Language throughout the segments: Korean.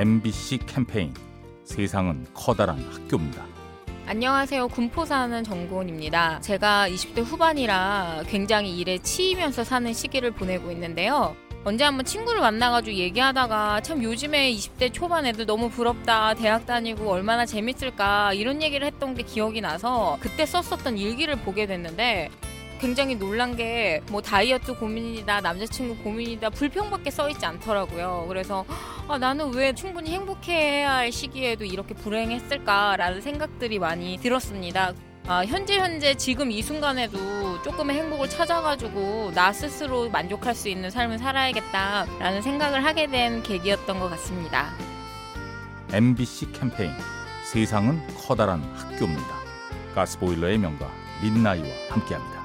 MBC 캠페인 세상은 커다란 학교입니다. 안녕하세요. 군포 사는 정고은입니다. 제가 20대 후반이라 굉장히 일에 치이면서 사는 시기를 보내고 있는데요. 언제 한번 친구를 만나가지고 얘기하다가 참 요즘에 20대 초반 애들 너무 부럽다. 대학 다니고 얼마나 재밌을까. 이런 얘기를 했던 게 기억이 나서 그때 썼었던 일기를 보게 됐는데 굉장히 놀란 게 뭐 다이어트 고민이다, 남자친구 고민이다, 불평밖에 써 있지 않더라고요. 그래서 아, 나는 왜 충분히 행복해야 할 시기에도 이렇게 불행했을까라는 생각들이 많이 들었습니다. 아, 현재 현재 지금 이 순간에도 조금의 행복을 찾아가지고 나 스스로 만족할 수 있는 삶을 살아야겠다라는 생각을 하게 된 계기였던 것 같습니다. MBC 캠페인 세상은 커다란 학교입니다. 가스보일러의 명가 민나이와 함께합니다.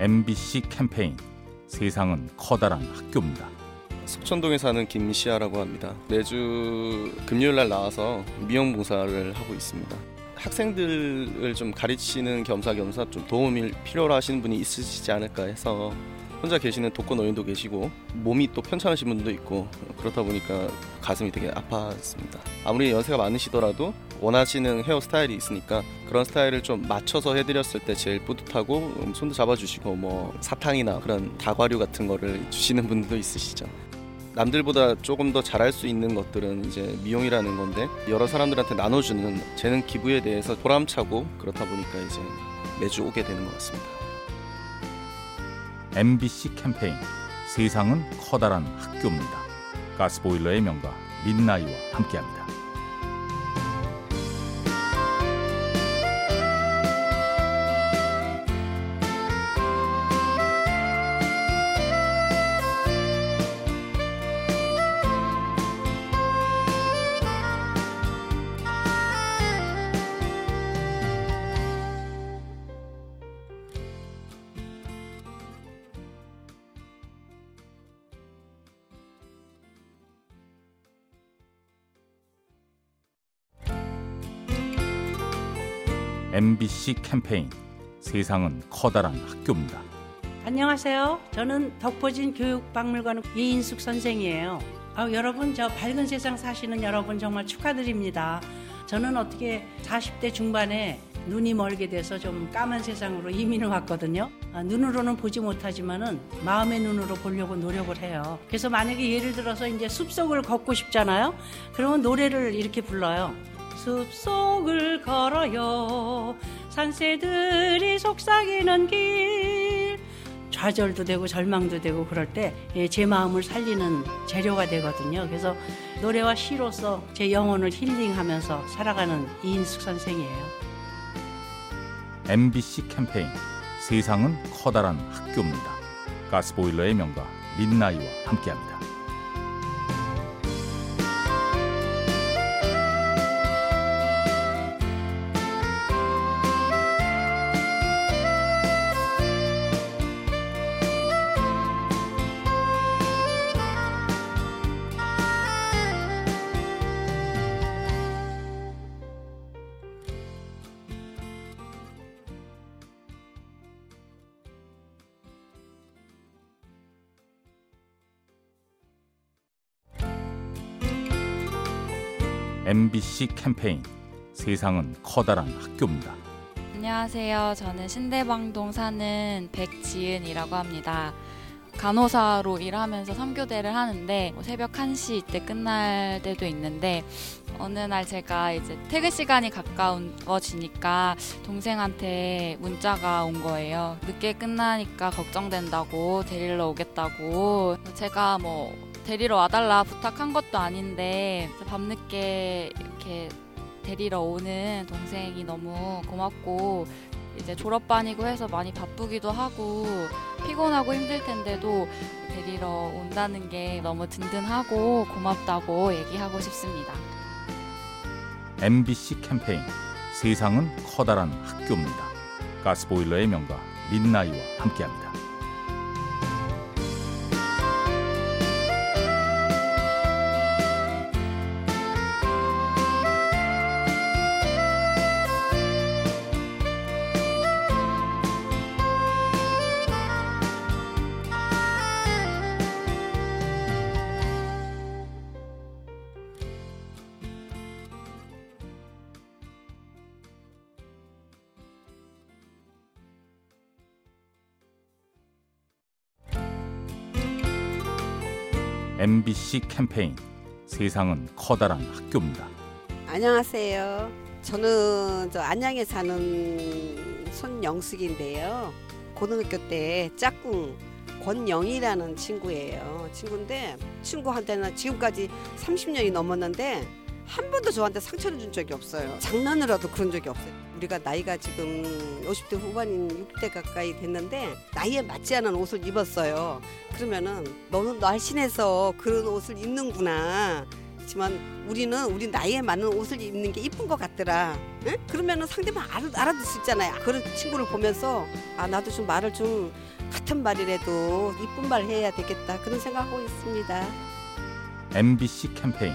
MBC 캠페인 세상은 커다란 학교입니다. 석천동에 사는 김시아라고 합니다. 매주 금요일 날 나와서 미용 봉사를 하고 있습니다. 학생들을 좀 가르치는 겸사겸사 좀 도움이 필요로 하시는 분이 있으시지 않을까 해서 혼자 계시는 독거노인도 계시고 몸이 또 편찮으신 분도 있고 그렇다 보니까 가슴이 되게 아팠습니다. 아무리 연세가 많으시더라도 원하시는 헤어스타일이 있으니까 그런 스타일을 좀 맞춰서 해드렸을 때 제일 뿌듯하고 음, 손도 잡아주시고 뭐 사탕이나 그런 다과류 같은 거를 주시는 분도 있으시죠. 남들보다 조금 더 잘할 수 있는 것들은 이제 미용이라는 건데 여러 사람들한테 나눠주는 재능 기부에 대해서 보람차고 그렇다 보니까 이제 매주 오게 되는 것 같습니다. MBC 캠페인 세상은 커다란 학교입니다. 가스보일러의 명가 민나이와 함께합니다. MBC 캠페인 세상은 커다란 학교입니다. 안녕하세요. 저는 덕포진 교육박물관 이인숙 선생이에요. 아, 여러분 저 밝은 세상 사시는 여러분 정말 축하드립니다. 저는 어떻게 40대 중반에 눈이 멀게 돼서 좀 까만 세상으로 이민을 왔거든요. 아, 눈으로는 보지 못하지만은 마음의 눈으로 보려고 노력을 해요. 그래서 만약에 예를 들어서 이제 숲속을 걷고 싶잖아요. 그러면 노래를 이렇게 불러요. 숲속을 걸어요. 산새들이 속삭이는 길. 좌절도 되고 절망도 되고 그럴 때 제 마음을 살리는 재료가 되거든요. 그래서 노래와 시로서 제 영혼을 힐링하면서 살아가는 이인숙 선생이에요. MBC 캠페인 세상은 커다란 학교입니다. 가스보일러의 명가 민나이와 함께합니다. MBC 캠페인 세상은 커다란 학교입니다. 안녕하세요. 저는 신대방동 사는 백지은이라고 합니다. 간호사로 일하면서 3교대를 하는데 뭐 새벽 1시 이때 끝날 때도 있는데 어느 날 제가 이제 퇴근 시간이 가까워지니까 동생한테 문자가 온 거예요. 늦게 끝나니까 걱정된다고 데리러 오겠다고 제가 뭐 데리러 와달라 부탁한 것도 아닌데 밤늦게 이렇게 데리러 오는 동생이 너무 고맙고 이제 졸업반이고 해서 많이 바쁘기도 하고 피곤하고 힘들 텐데도 데리러 온다는 게 너무 든든하고 고맙다고 얘기하고 싶습니다. MBC 캠페인 세상은 커다란 학교입니다. 가스보일러의 명가 민나이와 함께합니다. MBC 캠페인 세상은 커다란 학교입니다. 안녕하세요. 저는 저 안양에 사는 손영숙인데요. 고등학교 때 짝꿍 권영이라는 친구예요. 친구인데 친구한테는 지금까지 30년이 넘었는데 한 번도 저한테 상처를 준 적이 없어요. 장난으로도 그런 적이 없어요. 우리가 나이가 지금 50대 후반인 60대 가까이 됐는데 나이에 맞지 않은 옷을 입었어요. 그러면은 너는 날씬해서 그런 옷을 입는구나. 그렇지만 우리는 우리 나이에 맞는 옷을 입는 게 이쁜 것 같더라. 응? 그러면은 상대방 알아, 알아들 수 있잖아요. 그런 친구를 보면서 아 나도 좀 말을 좀 같은 말이라도 이쁜 말 해야 되겠다 그런 생각하고 있습니다. MBC 캠페인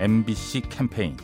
MBC 캠페인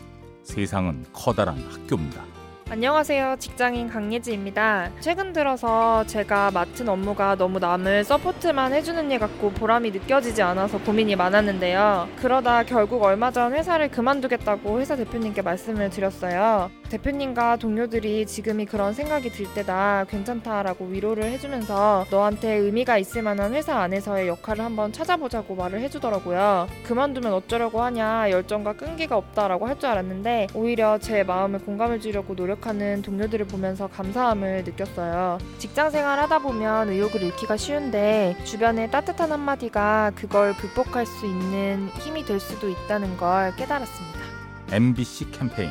세상은 커다란 학교입니다. 안녕하세요. 직장인 강예지입니다. 최근 들어서 제가 맡은 업무가 너무 남을 서포트만 해주는 일 같고 보람이 느껴지지 않아서 고민이 많았는데요. 그러다 결국 얼마 전 회사를 그만두겠다고 회사 대표님께 말씀을 드렸어요. 대표님과 동료들이 지금이 그런 생각이 들 때다 괜찮다라고 위로를 해주면서 너한테 의미가 있을 만한 회사 안에서의 역할을 한번 찾아보자고 말을 해주더라고요. 그만두면 어쩌려고 하냐 열정과 끈기가 없다라고 할 줄 알았는데 오히려 제 마음을 공감해 주려고 노력하는 동료들을 보면서 감사함을 느꼈어요. 직장 생활 하다 보면 의욕을 잃기가 쉬운데 주변의 따뜻한 한마디가 그걸 극복할 수 있는 힘이 될 수도 있다는 걸 깨달았습니다. MBC 캠페인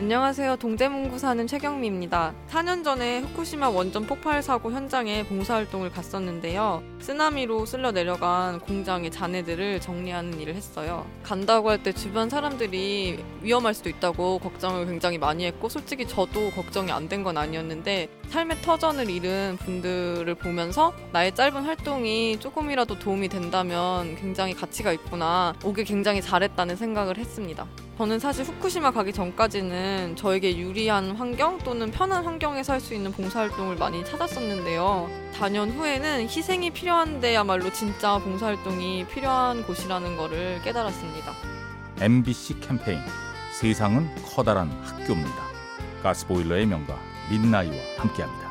안녕하세요. 동대문구 사는 최경미입니다. 4년 전에 후쿠시마 원전 폭발 사고 현장에 봉사활동을 갔었는데요. 쓰나미로 쓸려 내려간 공장의 잔해들을 정리하는 일을 했어요. 간다고 할 때 주변 사람들이 위험할 수도 있다고 걱정을 굉장히 많이 했고 솔직히 저도 걱정이 안 된 건 아니었는데 삶의 터전을 잃은 분들을 보면서 나의 짧은 활동이 조금이라도 도움이 된다면 굉장히 가치가 있구나. 오길 굉장히 잘했다는 생각을 했습니다. 저는 사실 후쿠시마 가기 전까지는 저에게 유리한 환경 또는 편한 환경에서 할 수 있는 봉사활동을 많이 찾았었는데요. 4년 후에는 희생이 필요한 데야말로 진짜 봉사활동이 필요한 곳이라는 것을 깨달았습니다. MBC 캠페인 세상은 커다란 학교입니다. 가스보일러의 명가 민나이와 함께합니다.